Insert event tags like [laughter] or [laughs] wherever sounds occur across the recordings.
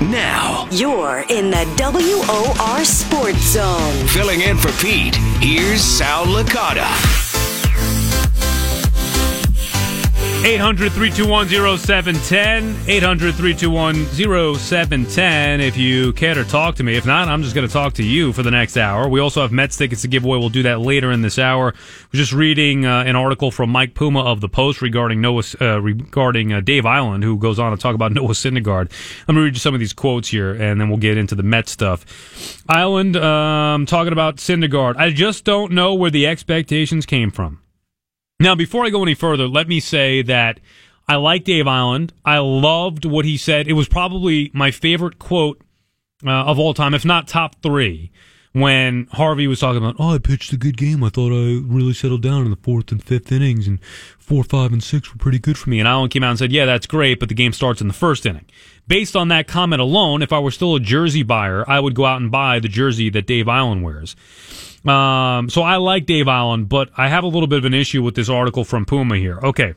Now, You're in the WOR Sports Zone. filling in for Pete, here's Sal Licata. 800 321 0710. 800 321 0710. If you care to talk to me. If not, I'm just going to talk to you for the next hour. We also have Mets tickets to give away. We'll do that later in this hour. We're just reading uh, an article from Mike Puma of the Post regarding Noah, uh, regarding uh, Dave Eiland, who goes on to talk about [laughs] Noah Syndergaard. Let me read you some of these quotes here, and then we'll get into the Mets stuff. Eiland, um, talking about Syndergaard. I just don't know where the expectations came from. Now, before I go any further, let me say that I like Dave Eiland. I loved what he said. It was probably my favorite quote uh, of all time, if not top three, when Harvey was talking about, oh, I pitched a good game. I thought I really settled down in the fourth and fifth innings, and four, five, and six were pretty good for me. And Eiland came out and said, yeah, that's great, but the game starts in the first inning. Based on that comment alone, if I were still a jersey buyer, I would go out and buy the jersey that Dave Eiland wears. Um, so I like Dave Eiland, but I have a little bit of an issue with this article from Puma here. Okay.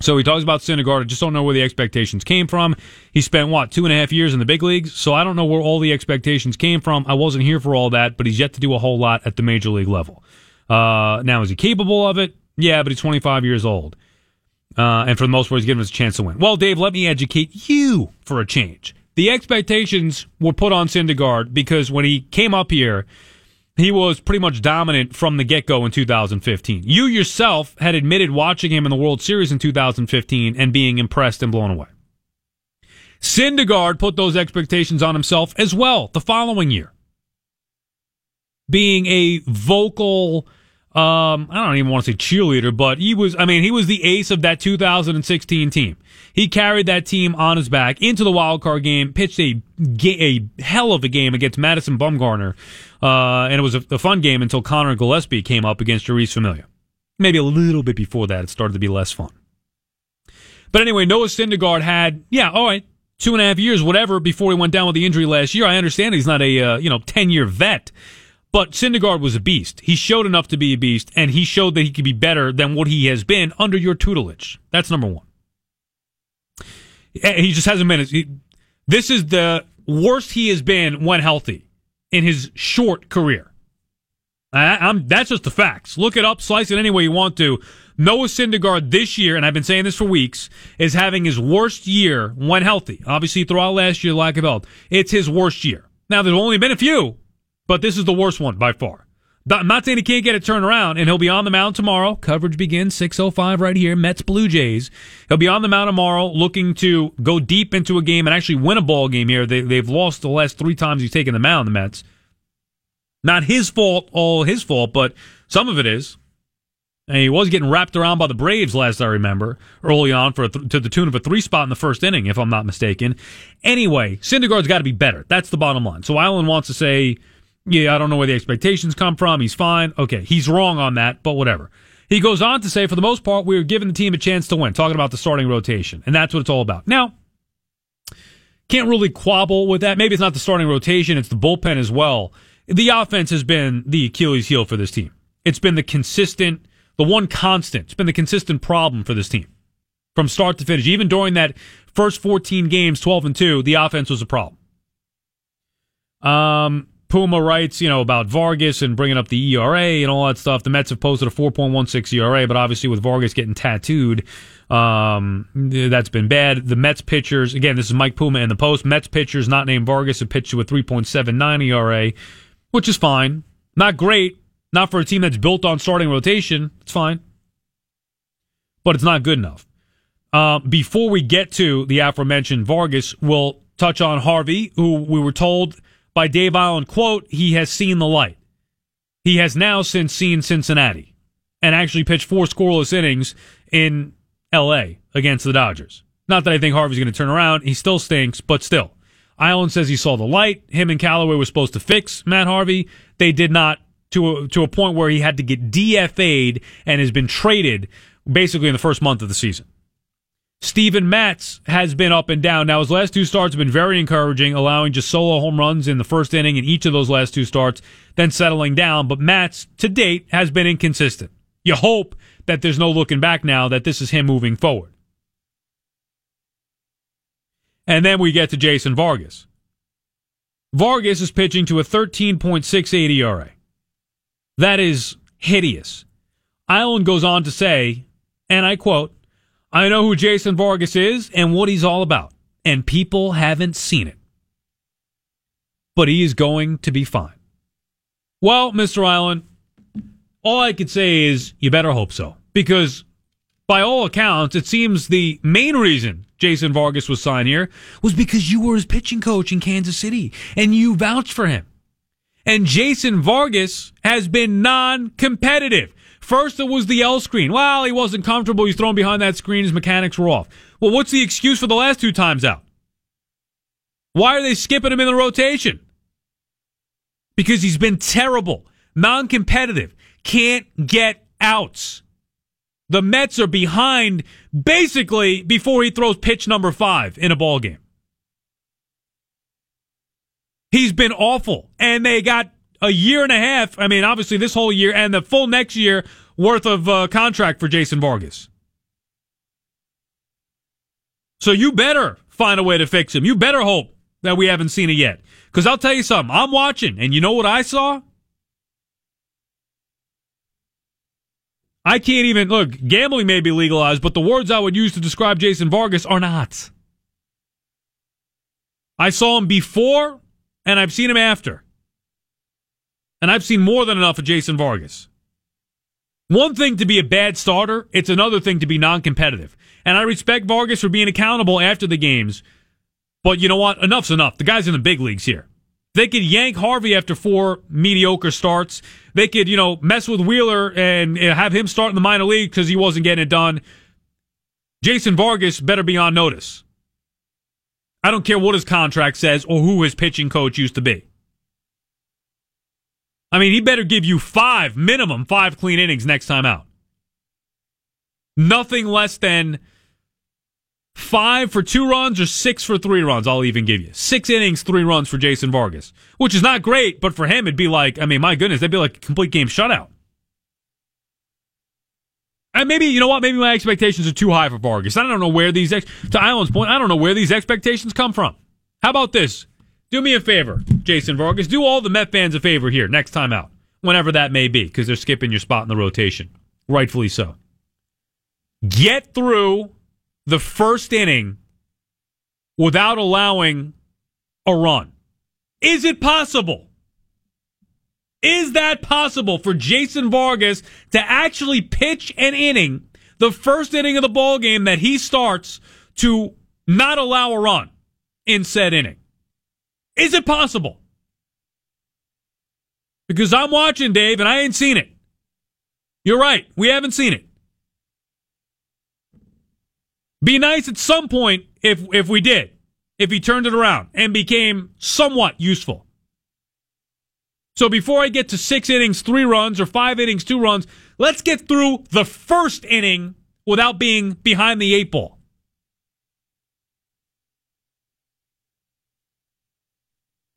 So he talks about Syndergaard. I just don't know where the expectations came from. He spent what two and a half years in the big leagues, so I don't know where all the expectations came from. I wasn't here for all that, but he's yet to do a whole lot at the major league level. Uh, now is he capable of it? Yeah, but he's 25 years old, uh, and for the most part, he's given us a chance to win. Well, Dave, let me educate you for a change. The expectations were put on Syndergaard because when he came up here, he was pretty much dominant from the get go in 2015. You yourself had admitted watching him in the World Series in 2015 and being impressed and blown away. Syndergaard put those expectations on himself as well the following year. Being a vocal, um, I don't even want to say cheerleader, but he was, I mean, he was the ace of that 2016 team. He carried that team on his back into the wild card game, pitched a, a hell of a game against Madison Bumgarner, uh, and it was a, a fun game until Conor Gillaspie came up against Jeurys Familia. Maybe a little bit before that, it started to be less fun. But anyway, Noah Syndergaard had, yeah, all right, two and a half years, whatever, before he went down with the injury last year. I understand he's not a, uh, you know, 10 year vet, but Syndergaard was a beast. He showed enough to be a beast, and he showed that he could be better than what he has been under your tutelage. That's number one. He just hasn't been. he- This is the worst he has been when healthy in his short career. I, that's just the facts. Look it up, slice it any way you want to. Noah Syndergaard this year, and I've been saying this for weeks, is having his worst year when healthy. Obviously, throughout last year, lack of health. It's his worst year. Now, there's only been a few, but this is the worst one by far. I'm not saying he can't get it turned around, and he'll be on the mound tomorrow. Coverage begins 6.05 right here, Mets Blue Jays. He'll be on the mound tomorrow looking to go deep into a game and actually win a ball game here. They, they've lost the last three times he's taken the mound, the Mets. Not his fault, all his fault, but some of it is. And he was getting wrapped around by the Braves last I remember early on for th- to the tune of a three spot in the first inning, if I'm not mistaken. Anyway, Syndergaard's got to be better. That's the bottom line. So Eiland wants to say, yeah, I don't know where the expectations come from. He's fine. Okay, he's wrong on that, but whatever. He goes on to say, for the most part, we were giving the team a chance to win, talking about the starting rotation, and that's what it's all about. Now, can't really quabble with that. Maybe it's not the starting rotation, it's the bullpen as well. The offense has been the Achilles heel for this team. It's been the consistent, the one constant. It's been the consistent problem for this team from start to finish. Even during that first 14 games, 12 and 2, the offense was a problem. Um, Puma writes, you know, about Vargas and bringing up the ERA and all that stuff. The Mets have posted a 4.16 ERA, but obviously with Vargas getting tattooed, um, that's been bad. The Mets pitchers, again, this is Mike Puma in the post. Mets pitchers not named Vargas have pitched to a 3.79 ERA, which is fine. Not great. Not for a team that's built on starting rotation. It's fine. But it's not good enough. Uh, before we get to the aforementioned Vargas, we'll touch on Harvey, who we were told by Dave Eiland, quote, he has seen the light. He has now since seen Cincinnati and actually pitched four scoreless innings in L.A. against the Dodgers. Not that I think Harvey's going to turn around. He still stinks, but still. Eiland says he saw the light. Him and Callaway were supposed to fix Matt Harvey. They did not to a, to a point where he had to get DFA'd and has been traded basically in the first month of the season. Steven Matz has been up and down. Now, his last two starts have been very encouraging, allowing just solo home runs in the first inning in each of those last two starts, then settling down. But Matz, to date, has been inconsistent. You hope that there's no looking back now, that this is him moving forward. And then we get to Jason Vargas. Vargas is pitching to a 13.68 ERA. That is hideous. Eiland goes on to say, and I quote, I know who Jason Vargas is and what he's all about, and people haven't seen it. But he is going to be fine. Well, Mr. Eiland, all I could say is you better hope so. Because by all accounts, it seems the main reason Jason Vargas was signed here was because you were his pitching coach in Kansas City and you vouched for him. And Jason Vargas has been non competitive. First, it was the L screen. Well, he wasn't comfortable. He's thrown behind that screen. His mechanics were off. Well, what's the excuse for the last two times out? Why are they skipping him in the rotation? Because he's been terrible, non competitive, can't get outs. The Mets are behind basically before he throws pitch number five in a ball game. He's been awful, and they got a year and a half. I mean, obviously this whole year and the full next year worth of uh, contract for Jason Vargas. So you better find a way to fix him. You better hope that we haven't seen it yet. Because I'll tell you something, I'm watching, and you know what I saw? I can't even look. Gambling may be legalized, but the words I would use to describe Jason Vargas are not. I saw him before, and I've seen him after. And I've seen more than enough of Jason Vargas. One thing to be a bad starter, it's another thing to be non competitive. And I respect Vargas for being accountable after the games. But you know what? Enough's enough. The guy's in the big leagues here. They could yank Harvey after four mediocre starts. They could, you know, mess with Wheeler and have him start in the minor league because he wasn't getting it done. Jason Vargas better be on notice. I don't care what his contract says or who his pitching coach used to be. I mean, he better give you five, minimum five clean innings next time out. Nothing less than five for two runs or six for three runs. I'll even give you six innings, three runs for Jason Vargas, which is not great, but for him, it'd be like, I mean, my goodness, that'd be like a complete game shutout. And maybe, you know what? Maybe my expectations are too high for Vargas. I don't know where these, ex- to Eiland's point, I don't know where these expectations come from. How about this? Do me a favor, Jason Vargas. Do all the Met fans a favor here next time out, whenever that may be, because they're skipping your spot in the rotation. Rightfully so. Get through the first inning without allowing a run. Is it possible? Is that possible for Jason Vargas to actually pitch an inning, the first inning of the ball game that he starts to not allow a run in said inning? Is it possible? Because I'm watching, Dave, and I ain't seen it. You're right. We haven't seen it. Be nice at some point if if we did, if he turned it around and became somewhat useful. So before I get to six innings, three runs, or five innings, two runs, let's get through the first inning without being behind the eight ball.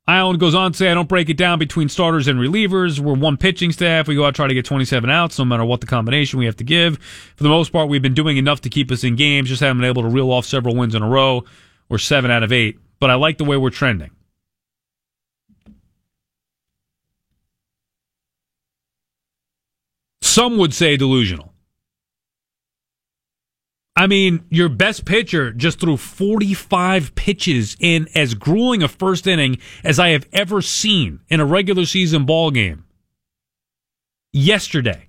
Eiland goes on to say, I don't break it down between starters and relievers. We're one pitching staff. We go out try to get 27 outs, no matter what the combination we have to give. For the most part, we've been doing enough to keep us in games. Just haven't been able to reel off several wins in a row. We're seven out of eight, but I like the way we're trending. Some would say delusional. I mean, your best pitcher just threw 45 pitches in as grueling a first inning as I have ever seen in a regular season ball game yesterday.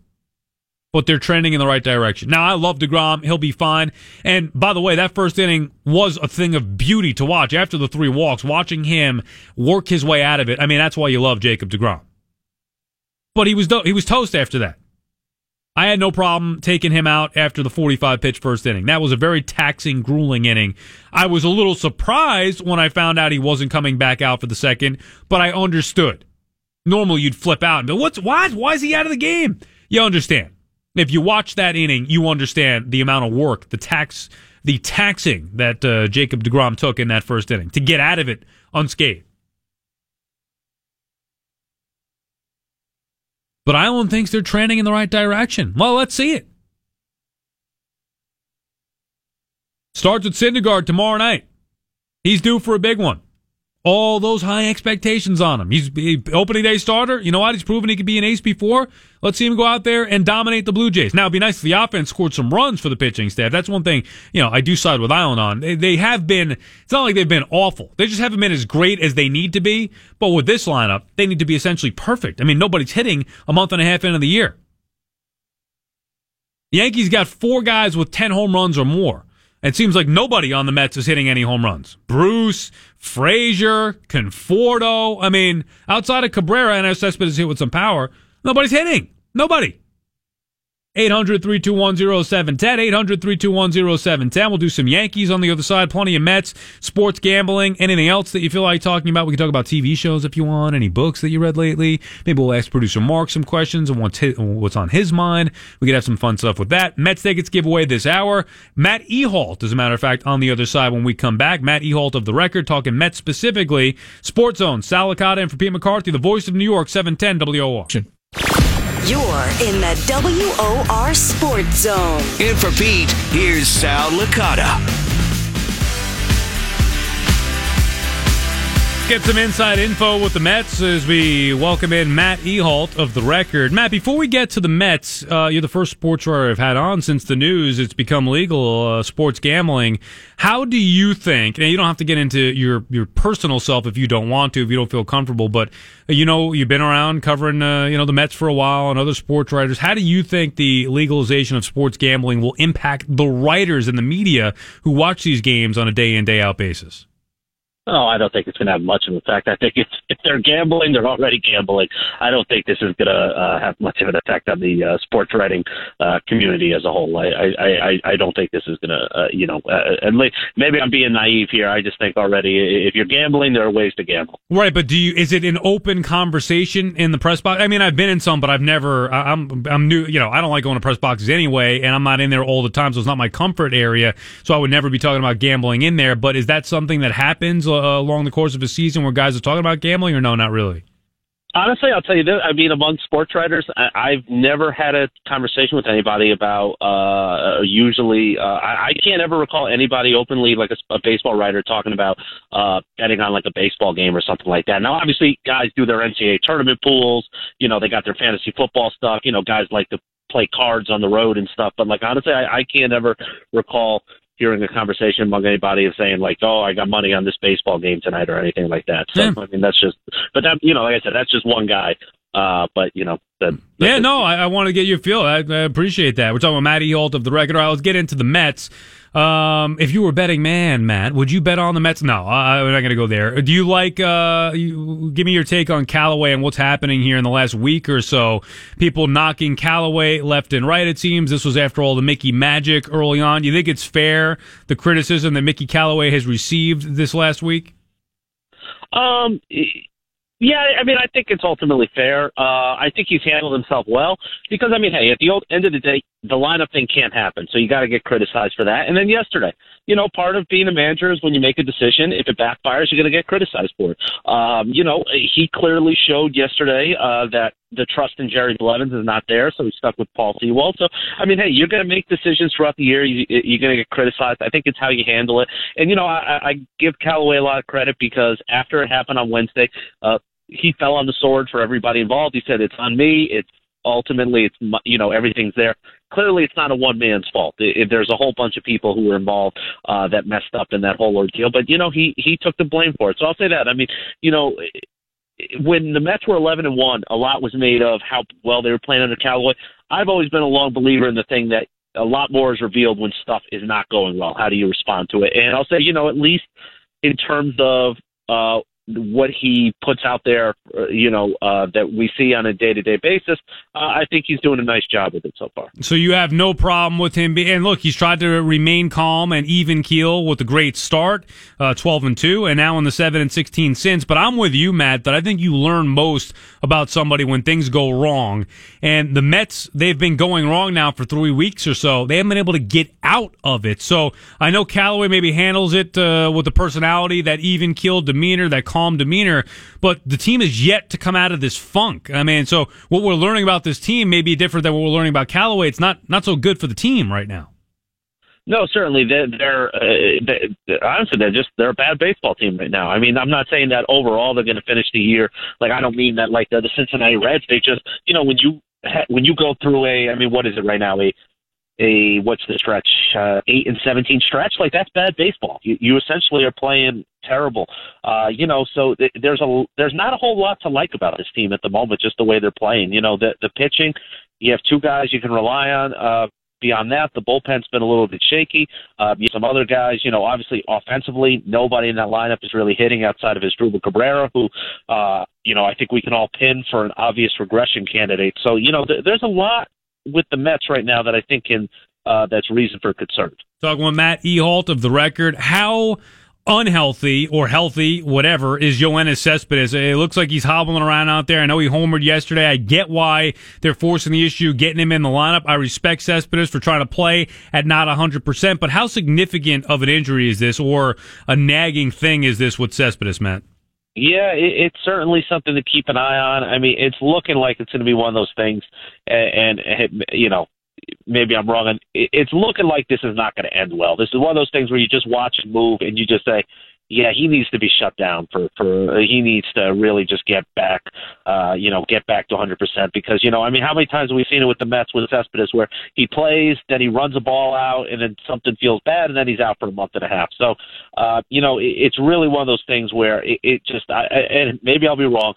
But they're trending in the right direction. Now, I love DeGrom. He'll be fine. And by the way, that first inning was a thing of beauty to watch. After the three walks, watching him work his way out of it. I mean, that's why you love Jacob DeGrom. But he was, he was toast after that. I had no problem taking him out after the 45 pitch first inning. That was a very taxing, grueling inning. I was a little surprised when I found out he wasn't coming back out for the second, but I understood. Normally you'd flip out and be, what's, why, why is he out of the game? You understand. If you watch that inning, you understand the amount of work, the tax, the taxing that uh, Jacob DeGrom took in that first inning to get out of it unscathed. But Eiland thinks they're trending in the right direction. Well, let's see it. Starts at Syndergaard tomorrow night. He's due for a big one. All those high expectations on him. He's he, opening day starter. You know what? He's proven he could be an ace before. Let's see him go out there and dominate the Blue Jays. Now, it'd be nice if the offense scored some runs for the pitching staff. That's one thing, you know, I do side with Eiland on. They, they have been, it's not like they've been awful. They just haven't been as great as they need to be. But with this lineup, they need to be essentially perfect. I mean, nobody's hitting a month and a half into the year. The Yankees got four guys with 10 home runs or more. It seems like nobody on the Mets is hitting any home runs. Bruce, Frazier, Conforto. I mean, outside of Cabrera and Cespedes hit with some power, nobody's hitting. Nobody. 800 321 0710. 800 321 0710. We'll do some Yankees on the other side, plenty of Mets, sports gambling, anything else that you feel like talking about. We can talk about TV shows if you want, any books that you read lately. Maybe we'll ask producer Mark some questions and what's on his mind. We could have some fun stuff with that. Mets tickets giveaway this hour. Matt Ehalt, as a matter of fact, on the other side when we come back. Matt Ehalt of the record, talking Mets specifically. Sports Zone, Sal Licata and for Pete McCarthy, the voice of New York, 710 WOR. You're in the WOR Sports Zone. In for Pete, here's Sal Licata. Get some inside info with the Mets as we welcome in Matt Ehalt of the Record. Matt, before we get to the Mets, uh, you're the first sports writer I've had on since the news. It's become legal, uh, sports gambling. How do you think? Now, you don't have to get into your your personal self if you don't want to, if you don't feel comfortable. But uh, you know, you've been around covering uh, you know the Mets for a while and other sports writers. How do you think the legalization of sports gambling will impact the writers and the media who watch these games on a day in day out basis? Oh, I don't think it's going to have much of an effect. I think if if they're gambling, they're already gambling. I don't think this is going to uh, have much of an effect on the uh, sports writing uh, community as a whole. I I, I, I don't think this is going to, uh, you know, uh, and maybe I'm being naive here. I just think already if you're gambling, there are ways to gamble. Right, but do you? Is it an open conversation in the press box? I mean, I've been in some, but I've never. I'm I'm new. You know, I don't like going to press boxes anyway, and I'm not in there all the time, so it's not my comfort area. So I would never be talking about gambling in there. But is that something that happens? Uh, along the course of a season where guys are talking about gambling, or no, not really? Honestly, I'll tell you this. I mean, among sports writers, I, I've never had a conversation with anybody about. Uh, usually, uh, I, I can't ever recall anybody openly, like a, a baseball writer, talking about uh, betting on like a baseball game or something like that. Now, obviously, guys do their NCAA tournament pools. You know, they got their fantasy football stuff. You know, guys like to play cards on the road and stuff. But like honestly, I, I can't ever recall hearing a conversation among anybody of saying like, "Oh, I got money on this baseball game tonight" or anything like that. So yeah. I mean, that's just, but that you know, like I said, that's just one guy. Uh, but you know, yeah, no, I, I want to get your feel. I, I, appreciate that. We're talking about Matt Ehalt of the record. All right, let's get into the Mets. Um, if you were betting man, Matt, would you bet on the Mets? No, I, am not going to go there. Do you like? Uh, you, give me your take on Callaway and what's happening here in the last week or so. People knocking Callaway left and right. It seems this was after all the Mickey magic early on. Do you think it's fair the criticism that Mickey Callaway has received this last week? Um. Yeah, I mean, I think it's ultimately fair. Uh, I think he's handled himself well because, I mean, hey, at the end of the day, the lineup thing can't happen, so you got to get criticized for that. And then yesterday, you know, part of being a manager is when you make a decision, if it backfires, you're going to get criticized for it. Um, you know, he clearly showed yesterday uh, that the trust in Jerry Blevins is not there, so he's stuck with Paul Sewald. So, I mean, hey, you're going to make decisions throughout the year. You, you're going to get criticized. I think it's how you handle it. And, you know, I, I give Callaway a lot of credit because after it happened on Wednesday, uh, he fell on the sword for everybody involved. He said, it's on me. It's ultimately, it's, you know, everything's there. Clearly, it's not a one man's fault. There's a whole bunch of people who were involved uh, that messed up in that whole ordeal. But, you know, he, he took the blame for it. So I'll say that. I mean, you know, when the Mets were 11 and 1, a lot was made of how well they were playing under Callaway. I've always been a long believer in the thing that a lot more is revealed when stuff is not going well. How do you respond to it? And I'll say, you know, at least in terms of uh, what he puts out there, uh, you know, uh, that we see on a day to day basis, uh, I think he's doing a nice job with it so far. So you have no problem with him and look, he's tried to remain calm and even keel with a great start, uh, 12 and 2, and now in the 7 and 16 since. But I'm with you, Matt, that I think you learn most about somebody when things go wrong. And the Mets, they've been going wrong now for three weeks or so. They haven't been able to get out of it. So I know Callaway maybe handles it uh, with the personality, that even keel demeanor, that calm demeanor, but the team is yet to come out of this funk. I mean, so what we're learning about this team may be different than what we're learning about Callaway. It's not not so good for the team right now. No, certainly they're, they're, uh, they honestly they're just they're a bad baseball team right now. I mean, I'm not saying that overall they're going to finish the year like I don't mean that like the, the Cincinnati Reds. They just you know when you when you go through a I mean what is it right now a a what's the stretch uh, eight and seventeen stretch like that's bad baseball. You you essentially are playing terrible. Uh, you know, so th- there's a there's not a whole lot to like about this team at the moment, just the way they're playing. You know, the the pitching, you have two guys you can rely on. Uh, beyond that, the bullpen's been a little bit shaky. Uh, you have some other guys, you know, obviously offensively, nobody in that lineup is really hitting outside of Asdrubal Cabrera, who, uh, you know, I think we can all pin for an obvious regression candidate. So, you know, th- there's a lot with the Mets right now that I think can uh, that's reason for concern. Talking with Matt Ehalt of the record, how unhealthy or healthy, whatever, is Yoenis Cespedes. It looks like he's hobbling around out there. I know he homered yesterday. I get why they're forcing the issue, getting him in the lineup. I respect Cespedes for trying to play at not 100%, but how significant of an injury is this or a nagging thing is this with Cespedes, Matt? Yeah, it, it's certainly something to keep an eye on. I mean, it's looking like it's going to be one of those things, and, and you know, maybe I'm wrong. And it's looking like this is not going to end well. This is one of those things where you just watch him move, and you just say, yeah, he needs to be shut down for for he needs to really just get back, uh, you know, get back to 100 percent because you know, I mean, how many times have we seen it with the Mets with Cespedes where he plays, then he runs a ball out, and then something feels bad, and then he's out for a month and a half. So, uh, you know, it, it's really one of those things where it, it just, I, and maybe I'll be wrong.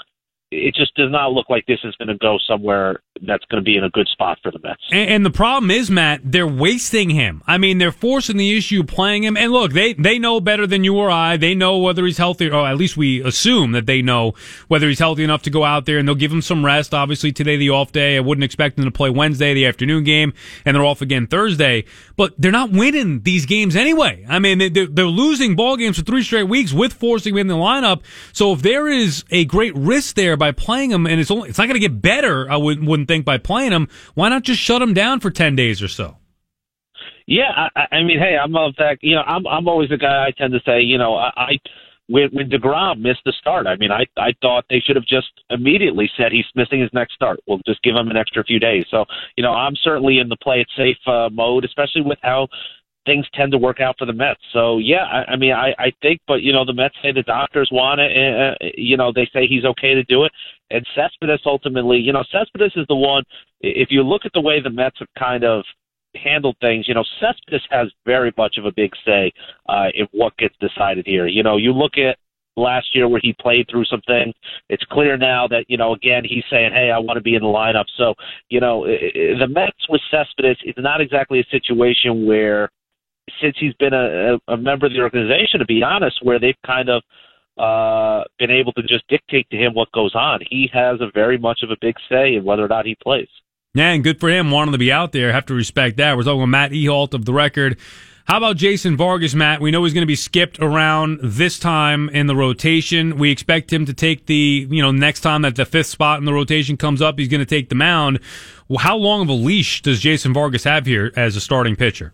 It just does not look like this is going to go somewhere that's going to be in a good spot for the Mets. And, and, the problem is, Matt, they're wasting him. I mean, they're forcing the issue playing him. And look, they they know better than you or I. They know whether he's healthy, or at least we assume that they know whether he's healthy enough to go out there, and they'll give him some rest. Obviously, today the off day. I wouldn't expect them to play Wednesday, the afternoon game, and they're off again Thursday. But they're not winning these games anyway. I mean, they're, they're losing ball games for three straight weeks with forcing him in the lineup. So if there is a great risk there by playing him, and it's only it's not going to get better, I would, wouldn't think by playing him, why not just shut him down for 10 days or so? Yeah, I, I mean, hey, I'm of that. You know, I'm I'm always the guy. I tend to say, you know, I, I when when Degrom missed the start, I mean, I I thought they should have just immediately said he's missing his next start. We'll just give him an extra few days. So, you know, I'm certainly in the play it safe uh, mode, especially with how things tend to work out for the Mets. So yeah, I, I mean, I, I think, but you know, the Mets say the doctors want it. And, uh, you know, they say he's okay to do it. And Cespedes ultimately, you know, Cespedes is the one. If you look at the way the Mets have kind of handled things, you know, Cespedes has very much of a big say uh, in what gets decided here. You know, you look at last year where he played through some things. It's clear now that, you know, again, he's saying, hey, I want to be in the lineup. So, you know, the Mets with Cespedes is not exactly a situation where, since he's been a, a member of the organization, to be honest, where they've kind of uh, been able to just dictate to him what goes on. He has a very much of a big say in whether or not he plays. Yeah, and good for him wanting to be out there. Have to respect that. We're talking with Matt Ehalt of the record. How about Jason Vargas, Matt? We know he's going to be skipped around this time in the rotation. We expect him to take the, you know, next time that the fifth spot in the rotation comes up, he's going to take the mound. Well, how long of a leash does Jason Vargas have here as a starting pitcher?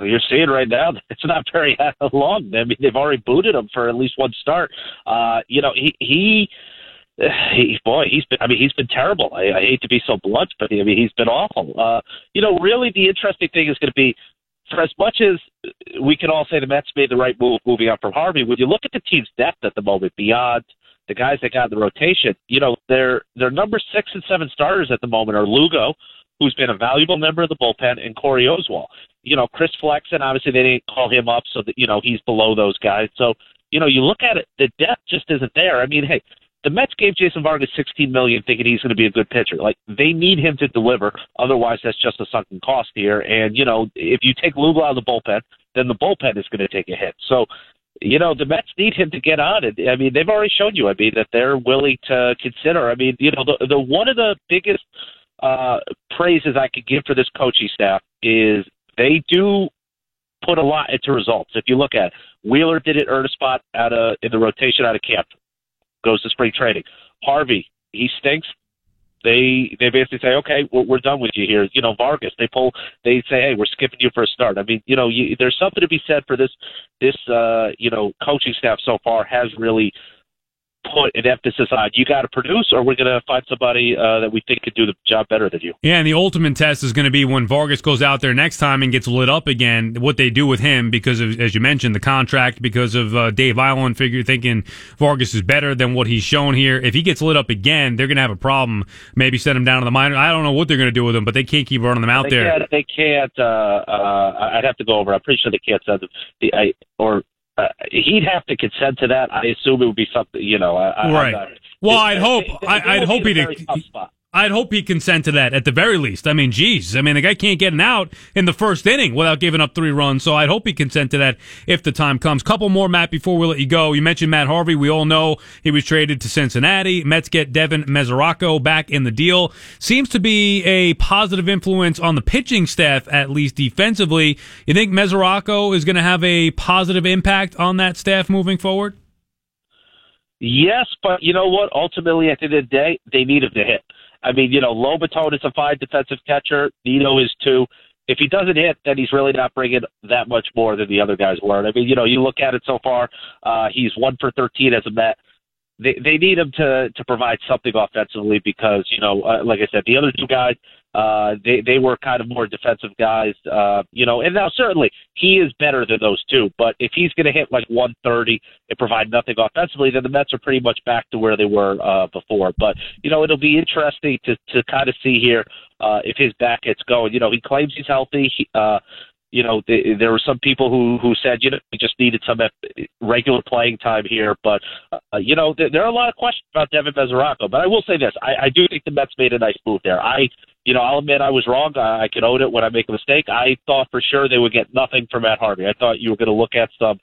Well, you're seeing right now it's not very [laughs] long. I mean, they've already booted him for at least one start. Uh, you know, he he. He, boy, he's been. I mean, he's been terrible. I, I hate to be so blunt, but I mean, he's been awful. Uh, you know, really, the interesting thing is going to be, for as much as we can all say the Mets made the right move moving up from Harvey. When you look at the team's depth at the moment, beyond the guys that got in the rotation, you know, their their number six and seven starters at the moment are Lugo, who's been a valuable member of the bullpen, and Corey Oswalt you know, Chris Flexen, obviously they didn't call him up so that, you know, he's below those guys. So, you know, you look at it, the depth just isn't there. I mean, hey, the Mets gave Jason Vargas sixteen million thinking he's going to be a good pitcher. Like they need him to deliver, otherwise that's just a sunken cost here. And, you know, if you take Lugo out of the bullpen, then the bullpen is going to take a hit. So, you know, the Mets need him to get on it. I mean, they've already shown you, I mean, that they're willing to consider. I mean, you know, the the one of the biggest uh praises I could give for this coaching staff is they do put a lot into results. If you look at it, Wheeler did it, earn a spot out of in the rotation out of camp, goes to spring training. Harvey, he stinks. They they basically say, okay, we're, we're done with you here. You know, Vargas, they pull, they say, hey, we're skipping you for a start. I mean, you know, you, there's something to be said for this this uh, you know coaching staff so far has really put an emphasis on you got to produce, or we're going to find somebody uh, that we think could do the job better than you. Yeah, and the ultimate test is going to be when Vargas goes out there next time and gets lit up again. What they do with him, because of, as you mentioned, the contract, because of uh, Dave Eiland figure thinking Vargas is better than what he's shown here. If he gets lit up again, they're going to have a problem. Maybe send him down to the minor. I don't know what they're going to do with him, but they can't keep running them out they there. Can't, they can't. Uh, uh, I'd have to go over. I'm pretty sure they can't send the, I, or uh, he'd have to consent to that. I assume it would be something, you know. I, right. Not, well, it, I'd hope. It, it, I, would hope he'd. I'd hope he consent to that at the very least. I mean, geez, I mean the guy can't get an out in the first inning without giving up three runs. So I'd hope he consent to that if the time comes. Couple more, Matt, before we let you go. You mentioned Matt Harvey. We all know he was traded to Cincinnati. Mets get Devin Mesoraco back in the deal. Seems to be a positive influence on the pitching staff, at least defensively. You think Mesoraco is going to have a positive impact on that staff moving forward? Yes, but you know what? Ultimately, at the end of the day, they need him to hit. I mean, you know, Lobaton is a fine defensive catcher. Nido is too. If he doesn't hit, then he's really not bringing that much more than the other guys were. I mean, you know, you look at it so far, uh, he's one for 13 as a Met. They they need him to to provide something offensively because you know, uh, like I said, the other two guys uh, they they were kind of more defensive guys, uh, you know. And now certainly he is better than those two. But if he's going to hit like 130 and provide nothing offensively, then the Mets are pretty much back to where they were uh, before. But you know, it'll be interesting to to kind of see here uh, if his back gets going. You know, he claims he's healthy. He, uh, you know, th- there were some people who who said you know he just needed some regular playing time here, but uh, you know th- there are a lot of questions about Devin Mesoraco. But I will say this: I, I do think the Mets made a nice move there. I you know, I'll admit I was wrong. I, I can own it when I make a mistake. I thought for sure they would get nothing from Matt Harvey. I thought you were going to look at some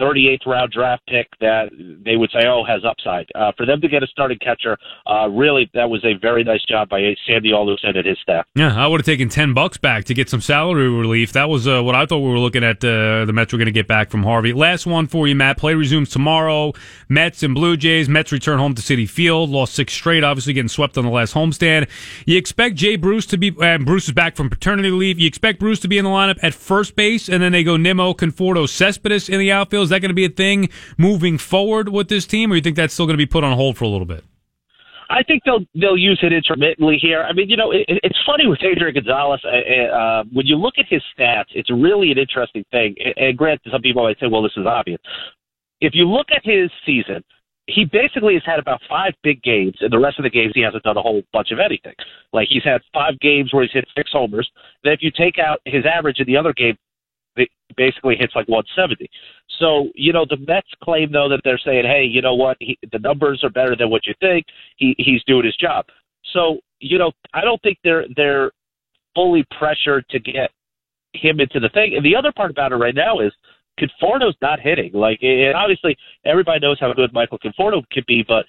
38th round draft pick that they would say, oh, has upside. Uh, for them to get a starting catcher, uh, really, that was a very nice job by Sandy Alderson and his staff. Yeah, I would have taken 10 bucks back to get some salary relief. That was uh, what I thought we were looking at uh, the Mets were going to get back from Harvey. Last one for you, Matt. Play resumes tomorrow. Mets and Blue Jays. Mets return home to Citi Field. Lost six straight, obviously getting swept on the last homestand. You expect Jay Bruce to be, and Bruce is back from paternity leave. You expect Bruce to be in the lineup at first base, and then they go Nimmo, Conforto, Cespedes in the outfield. Is that going to be a thing moving forward with this team, or you think that's still going to be put on hold for a little bit? I think they'll they'll use it intermittently here. I mean, you know, it, it's funny with Adrian Gonzalez. Uh, uh, when you look at his stats, it's really an interesting thing. And, granted, some people might say, "Well, this is obvious." If you look at his season, he basically has had about five big games, and the rest of the games he hasn't done a whole bunch of anything. Like he's had five games where he's hit six homers. Then if you take out his average in the other game, it basically hits like 170. So, you know, the Mets claim though that they're saying, hey, you know what, he, the numbers are better than what you think. He he's doing his job. So, you know, I don't think they're they're fully pressured to get him into the thing. And the other part about it right now is Conforto's not hitting. Like, and obviously everybody knows how good Michael Conforto can be, but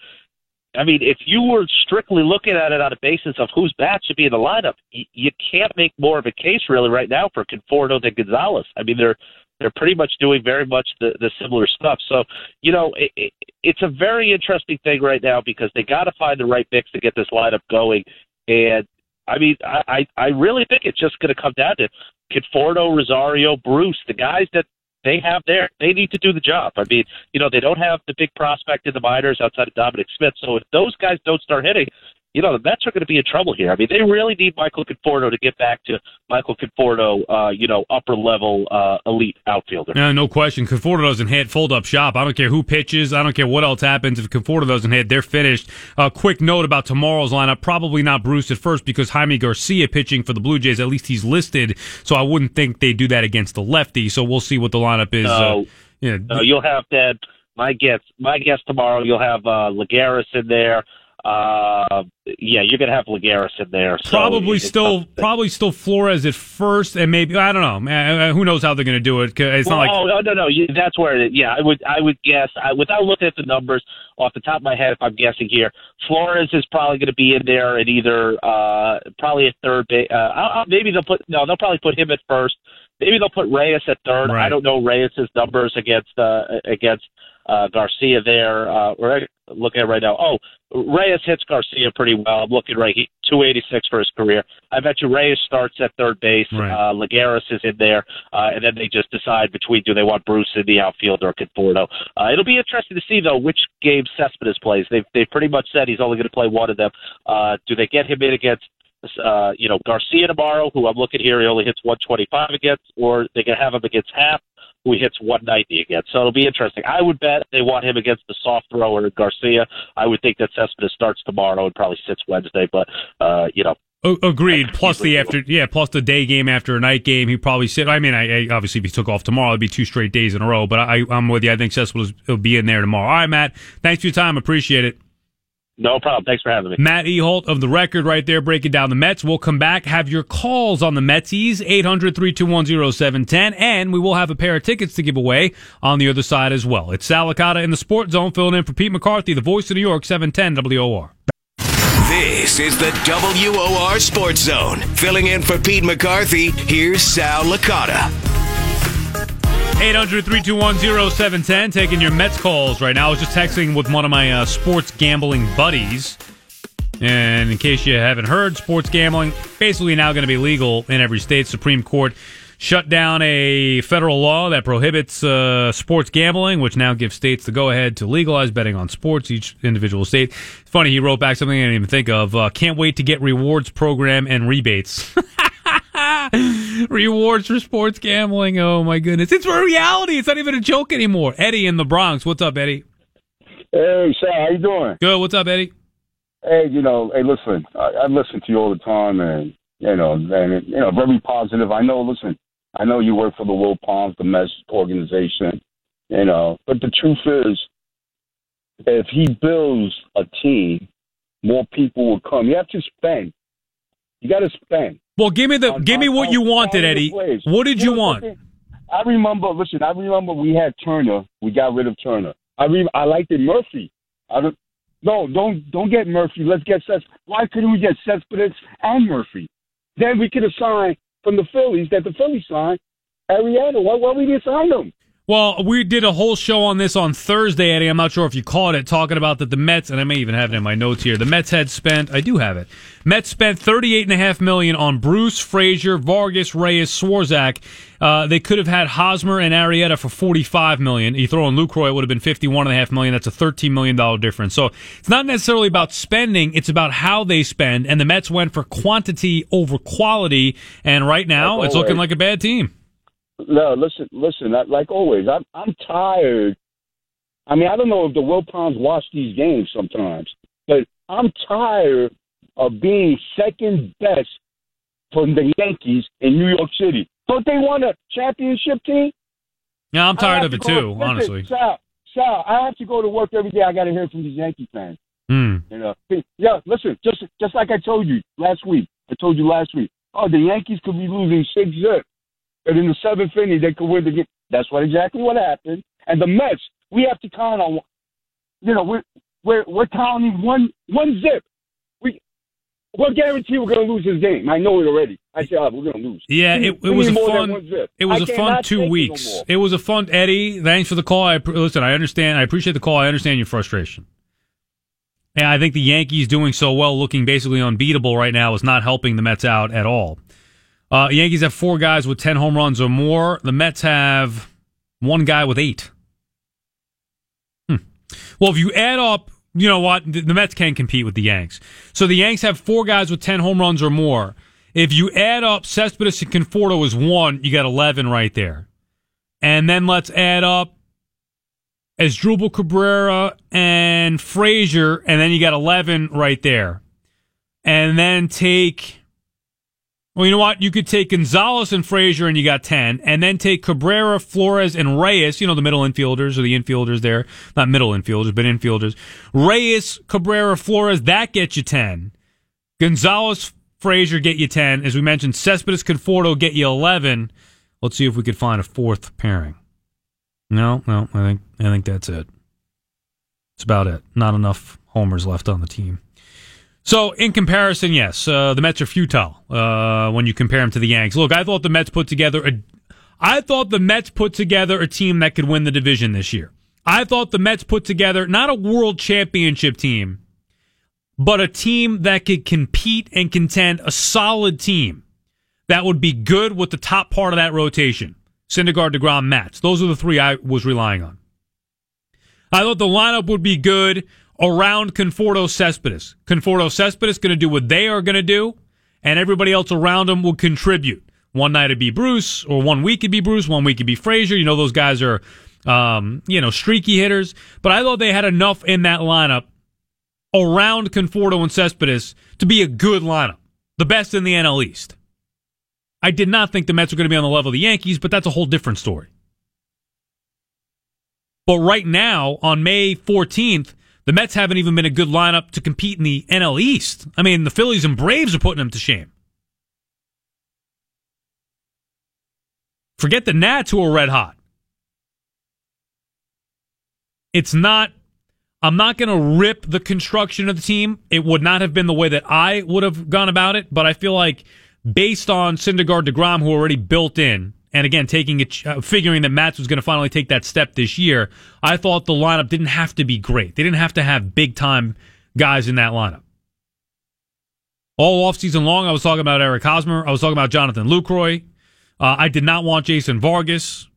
I mean, if you were strictly looking at it on a basis of whose bat should be in the lineup, you, you can't make more of a case really right now for Conforto than Gonzalez. I mean, they're they're pretty much doing very much the, the similar stuff. So, you know, it, it, it's a very interesting thing right now because they got to find the right mix to get this lineup going. And I mean, I I, I really think it's just going to come down to Conforto, Rosario, Bruce, the guys that they have there. They need to do the job. I mean, you know, they don't have the big prospect in the minors outside of Dominic Smith. So if those guys don't start hitting, you know, the Mets are going to be in trouble here. I mean, they really need Michael Conforto to get back to Michael Conforto, uh, you know, upper level uh, elite outfielder. Yeah, no question. Conforto doesn't hit, fold up shop. I don't care who pitches. I don't care what else happens. If Conforto doesn't hit, they're finished. A uh, quick note about tomorrow's lineup. Probably not Bruce at first because Jaime Garcia pitching for the Blue Jays. At least he's listed. So I wouldn't think they do that against the lefty. So we'll see what the lineup is. No, uh, yeah. no you'll have that. My guess, my guess tomorrow, you'll have uh, Lagares in there. Uh, yeah, you're gonna have Lagares in there. So probably still, probably still Flores at first, and maybe I don't know. Uh, who knows how they're gonna do it? It's well, not like oh no, no, no. That's where it, yeah, I would, I would guess I, without looking at the numbers off the top of my head. If I'm guessing here, Flores is probably gonna be in there at either uh, probably a third base. Uh, maybe they'll put no, they'll probably put him at first. maybe they'll put Reyes at third. Right. I don't know Reyes's numbers against uh, against uh, Garcia there. Uh, we're looking at right now. Oh, Reyes hits Garcia pretty well. I'm looking right, he, 286 for his career. I bet you Reyes starts at third base. Right. Uh, Lagares is in there, uh, and then they just decide between do they want Bruce in the outfield or Conforto. Uh, it'll be interesting to see though which game Cespedes plays. They've they've pretty much said he's only going to play one of them. Uh, do they get him in against? Uh, you know Garcia tomorrow, who I'm looking here, he only hits 125 against, or they can have him against Happ, who he hits 190 against. So it'll be interesting. I would bet they want him against the soft thrower Garcia. I would think that Cespedes starts tomorrow and probably sits Wednesday, but uh, you know O- agreed. Plus the after, yeah, plus the day game after a night game. He probably sit. I mean, I, I obviously if he took off tomorrow, it'd be two straight days in a row. But I, I'm with you. I think Cespedes will be in there tomorrow. All right, Matt. Thanks for your time. Appreciate it. No problem. Thanks for having me. Matt Ehalt of the record right there breaking down the Mets. We'll come back, have your calls on the Metsies, 800-321-0710, and we will have a pair of tickets to give away on the other side as well. It's Sal Licata in the Sports Zone filling in for Pete McCarthy, the voice of New York, 710 WOR. This is the WOR Sports Zone. Filling in for Pete McCarthy, here's Sal Licata. 800-321-0710, taking your Mets calls right now. I was just texting with one of my uh, sports gambling buddies. And in case you haven't heard, sports gambling basically now going to be legal in every state. Supreme Court shut down a federal law that prohibits uh, sports gambling, which now gives states the go ahead to legalize betting on sports, each individual state. It's funny, he wrote back something I didn't even think of. Uh, can't wait to get rewards program and rebates. [laughs] [laughs] rewards for sports gambling. Oh my goodness. It's a reality. It's not even a joke anymore. Eddie in the Bronx. What's up, Eddie? Hey, Sal, how you doing? Good. What's up, Eddie? Hey, you know, hey, listen, I, I listen to you all the time, and you know, and you know, very positive. I know, listen, I know you work for the Wilpons, the Mets organization, you know, but the truth is, if he builds a team, more people will come. You have to spend. You got to spend. Well, give me the on- give me what on you wanted, Eddie. players. What did you know, want? I remember. Listen, I remember we had Turner. We got rid of Turner. I re- I liked it Murphy. I don't. No, don't don't get Murphy. Let's get Cespedes. Why couldn't we get Cespedes and Murphy? Then we could have signed from the Phillies that the Phillies signed Arrieta. Why why we didn't sign them? Well, we did a whole show on this on Thursday, Eddie. I'm not sure if you caught it, talking about that the Mets, and I may even have it in my notes here. The Mets had spent, I do have it. Mets spent 38 and a half million on Bruce, Frazier, Vargas, Reyes, Swarzak. Uh, they could have had Hosmer and Arrieta for 45 million. You throw in Lucroy, it would have been 51 and a half million. That's a 13 million dollar difference. So it's not necessarily about spending; it's about how they spend. And the Mets went for quantity over quality, and right now it's looking like a bad team. No, listen, listen. I, like always, I'm I'm tired. I mean, I don't know if the Wilpons watch these games sometimes, but I'm tired of being second best from the Yankees in New York City. Don't they want a championship team? Yeah, I'm tired of to it too, listen, honestly. Sal, Sal, I have to go to work every day. I got to hear from these Yankee fans. Hmm. You know, yeah. Listen, just just like I told you last week. I told you last week. Oh, the Yankees could be losing six zip, but in the seventh inning they could win the game. That's what exactly what happened. And the Mets, we have to count on. You know, we're we're we're counting one one zip. We we're guaranteed we're going to lose this game. I know it already. I said oh, we're going to lose. Yeah, it, it was a need more than fun. It was I a fun two it no weeks. It was a fun Eddie. Thanks for the call. I listen. I understand. I appreciate the call. I understand your frustration. And I think the Yankees doing so well, looking basically unbeatable right now, is not helping the Mets out at all. Uh, Yankees have four guys with ten home runs or more. The Mets have one guy with eight. Hmm. Well, if you add up, you know what? The, Mets can compete with the Yanks. So the Yanks have four guys with 10 home runs or more. If you add up Cespedes and Conforto as one, you got 11 right there. And then let's add up Asdrubal Cabrera and Frazier, and then you got 11 right there. And then take, well, you know what? You could take Gonzalez and Frazier, and you got 10. And then take Cabrera, Flores, and Reyes, you know, the middle infielders or the infielders there. Not middle infielders, but infielders. Reyes, Cabrera, Flores, that gets you 10. Gonzalez, Frazier get you 10. As we mentioned, Cespedes, Conforto get you 11. Let's see if we could find a fourth pairing. No, no, I think I think that's it. That's about it. Not enough homers left on the team. So, in comparison, yes, uh, the Mets are futile uh, when you compare them to the Yanks. Look, I thought the Mets put together a, I thought the Mets put together a team that could win the division this year. I thought the Mets put together not a world championship team, but a team that could compete and contend, a solid team that would be good with the top part of that rotation. Syndergaard, DeGrom, Matz. Those are the three I was relying on. I thought the lineup would be good around Conforto Cespedes. Conforto Cespedes going to do what they are going to do, and everybody else around him will contribute. One night it'd be Bruce, or one week it'd be Bruce, one week it'd be Frazier. You know, those guys are, um, you know, streaky hitters. But I thought they had enough in that lineup around Conforto and Cespedes to be a good lineup, the best in the NL East. I did not think the Mets were going to be on the level of the Yankees, but that's a whole different story. But right now, on May 14th, the Mets haven't even been a good lineup to compete in the NL East. I mean, the Phillies and Braves are putting them to shame. Forget the Nats who are red hot. It's not, I'm not going to rip the construction of the team. It would not have been the way that I would have gone about it, but I feel like based on Syndergaard DeGrom, who already built in, and again, taking it, uh, figuring that Matz was going to finally take that step this year, I thought the lineup didn't have to be great. They didn't have to have big time guys in that lineup. All offseason long, I was talking about Eric Hosmer. I was talking about Jonathan Lucroy. Uh, I did not want Jason Vargas.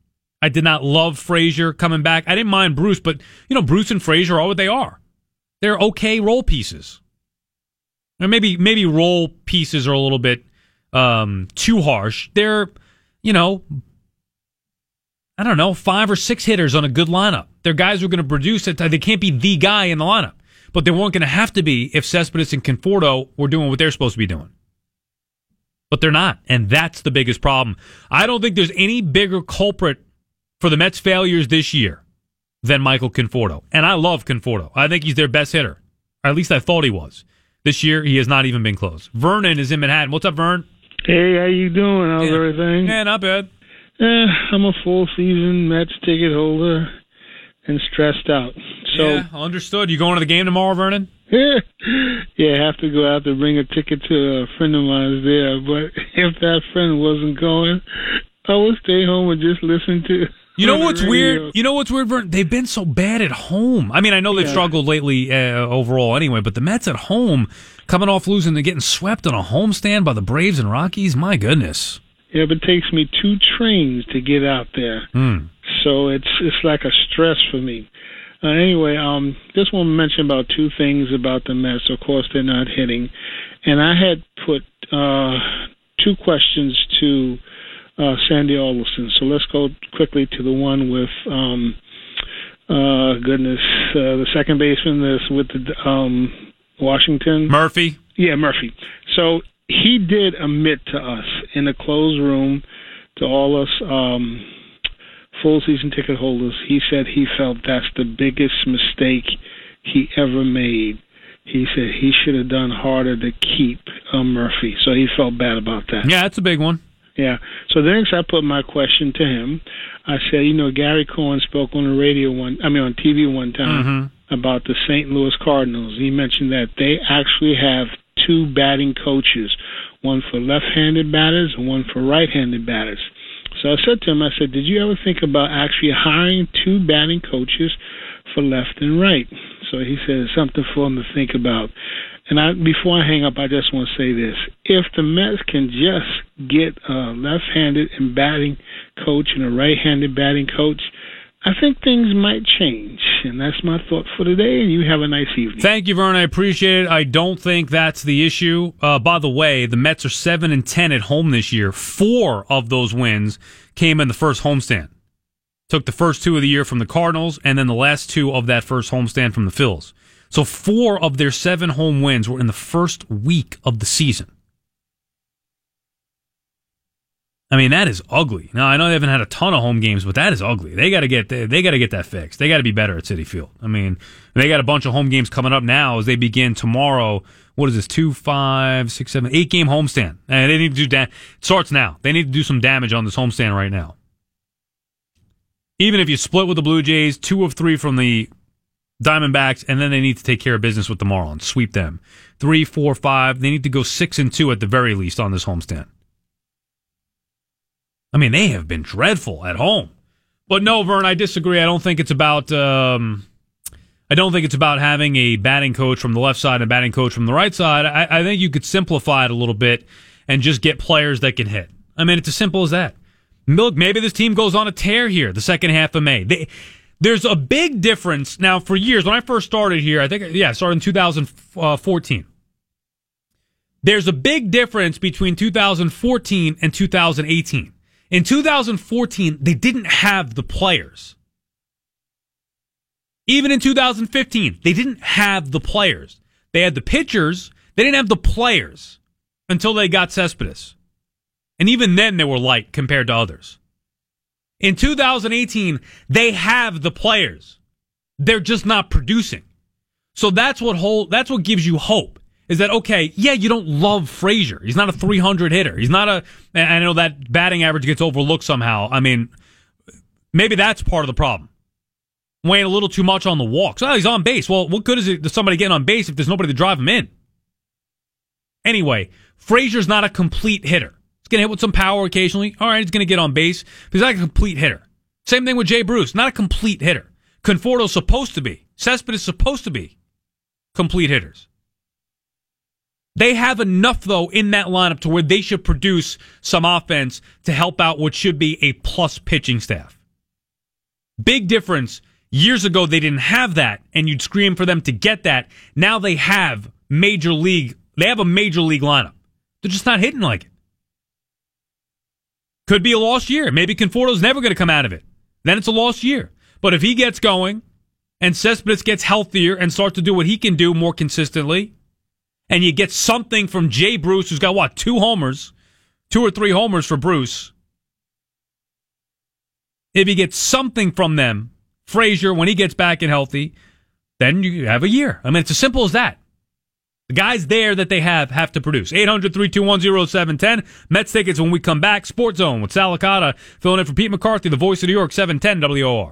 I did not love Frazier coming back. I didn't mind Bruce, but you know, Bruce and Frazier are what they are. They're okay role pieces. Maybe maybe role pieces are a little bit um, too harsh. They're, you know, I don't know, five or six hitters on a good lineup. They're guys who are going to produce it. They can't be the guy in the lineup, but they weren't going to have to be if Cespedes and Conforto were doing what they're supposed to be doing but they're not. And that's the biggest problem. I don't think there's any bigger culprit for the Mets' failures this year than Michael Conforto. And I love Conforto. I think he's their best hitter. Or at least I thought he was. This year, he has not even been close. Vernon is in Manhattan. What's up, Vern? Hey, how you doing? How's yeah. everything? Yeah, not bad. Eh, I'm a full season Mets ticket holder and stressed out. So yeah, understood. You going to the game tomorrow, Vernon? yeah, I have to go out to bring a ticket to a friend of mine's there. But [laughs] if that friend wasn't going, I would stay home and just listen to. You know what's weird? You know what's weird, Vern? They've been so bad at home. I mean, I know they've yeah. struggled lately uh, overall anyway, but the Mets at home, coming off losing, they're getting swept on a homestand by the Braves and Rockies. My goodness. Yeah, but it takes me two trains to get out there. Mm. So it's it's like a stress for me. Uh, anyway, um, just want to mention about two things about the Mets. Of course, they're not hitting, and I had put uh, two questions to uh, Sandy Alderson. So let's go quickly to the one with, um, uh, goodness, uh, the second baseman this with the um, Washington Murphy. Yeah, Murphy. So he did admit to us in a closed room to all us. Um, full season ticket holders, he said he felt that's the biggest mistake he ever made. He said he should have done harder to keep uh, Murphy, so he felt bad about that. Yeah, that's a big one. Yeah. So next I put my question to him, I said, you know, Gary Cohen spoke on the radio one, I mean on TV one time mm-hmm. about the St. Louis Cardinals. He mentioned that they actually have two batting coaches, one for left-handed batters and one for right-handed batters. So I said to him, I said, did you ever think about actually hiring two batting coaches for left and right? So he said, it's something for him to think about. And I, before I hang up, I just want to say this: if the Mets can just get a left-handed and batting coach and a right-handed batting coach, I think things might change. And that's my thought for today. And you have a nice evening. Thank you, Vern. I appreciate it. I don't think that's the issue. Uh, by the way, the Mets are 7 and 10 at home this year. Four of those wins came in the first homestand. Took the first two of the year from the Cardinals, and then the last two of that first homestand from the Phils. So four of their seven home wins were in the first week of the season. I mean, that is ugly. Now I know they haven't had a ton of home games, but that is ugly. They got to get they, got to get that fixed. They got to be better at Citi Field. I mean, they got a bunch of home games coming up now as they begin tomorrow. What is this? Two, five, six, seven, eight game homestand, and they need to do that. Da- starts now. They need to do some damage on this homestand right now. Even if you split with the Blue Jays, two of three from the Diamondbacks, and then they need to take care of business with the Marlins, sweep them. Three, four, five. They need to go six and two at the very least on this homestand. I mean, they have been dreadful at home. But no, Vern, I disagree. I don't think it's about. Um, I don't think it's about having a batting coach from the left side and a batting coach from the right side. I, I think you could simplify it a little bit and just get players that can hit. I mean, it's as simple as that. Look, maybe this team goes on a tear here the second half of May. They, there's a big difference now. For years, when I first started here, I think yeah, started in 2014. There's a big difference between 2014 and 2018. In 2014, they didn't have the players. Even in 2015, they didn't have the players. They had the pitchers. They didn't have the players until they got Cespedes. And even then, they were light compared to others. In 2018, they have the players. They're just not producing. So that's what whole, that's what gives you hope is that okay? Yeah, you don't love Frazier. He's not a 300 hitter. He's not a. I know that batting average gets overlooked somehow. I mean, maybe that's part of the problem. Weighing a little too much on the walks. Oh, he's on base. Well, what good is it to somebody getting on base if there's nobody to drive him in? Anyway, Frazier's not a complete hitter. He's going to hit with some power occasionally. All right, he's going to get on base, but he's not a complete hitter. Same thing with Jay Bruce, not a complete hitter. Conforto's supposed to be. Cespedes is supposed to be complete hitters. They have enough, though, in that lineup to where they should produce some offense to help out what should be a plus pitching staff. Big difference. Years ago, they didn't have that, and you'd scream for them to get that. Now they have major league. They have a major league lineup. They're just not hitting like it. Could be a lost year. Maybe Conforto's never going to come out of it. Then it's a lost year. But if he gets going and Cespedes gets healthier and starts to do what he can do more consistently, and you get something from Jay Bruce, who's got what, two homers, two or three homers for Bruce. If you get something from them, Frazier, when he gets back and healthy, then you have a year. I mean, it's as simple as that. The guys there that they have have to produce. 800 321 0710. Mets tickets when we come back. Sports Zone with Sal Licata filling in for Pete McCarthy, the voice of New York, 710 WOR.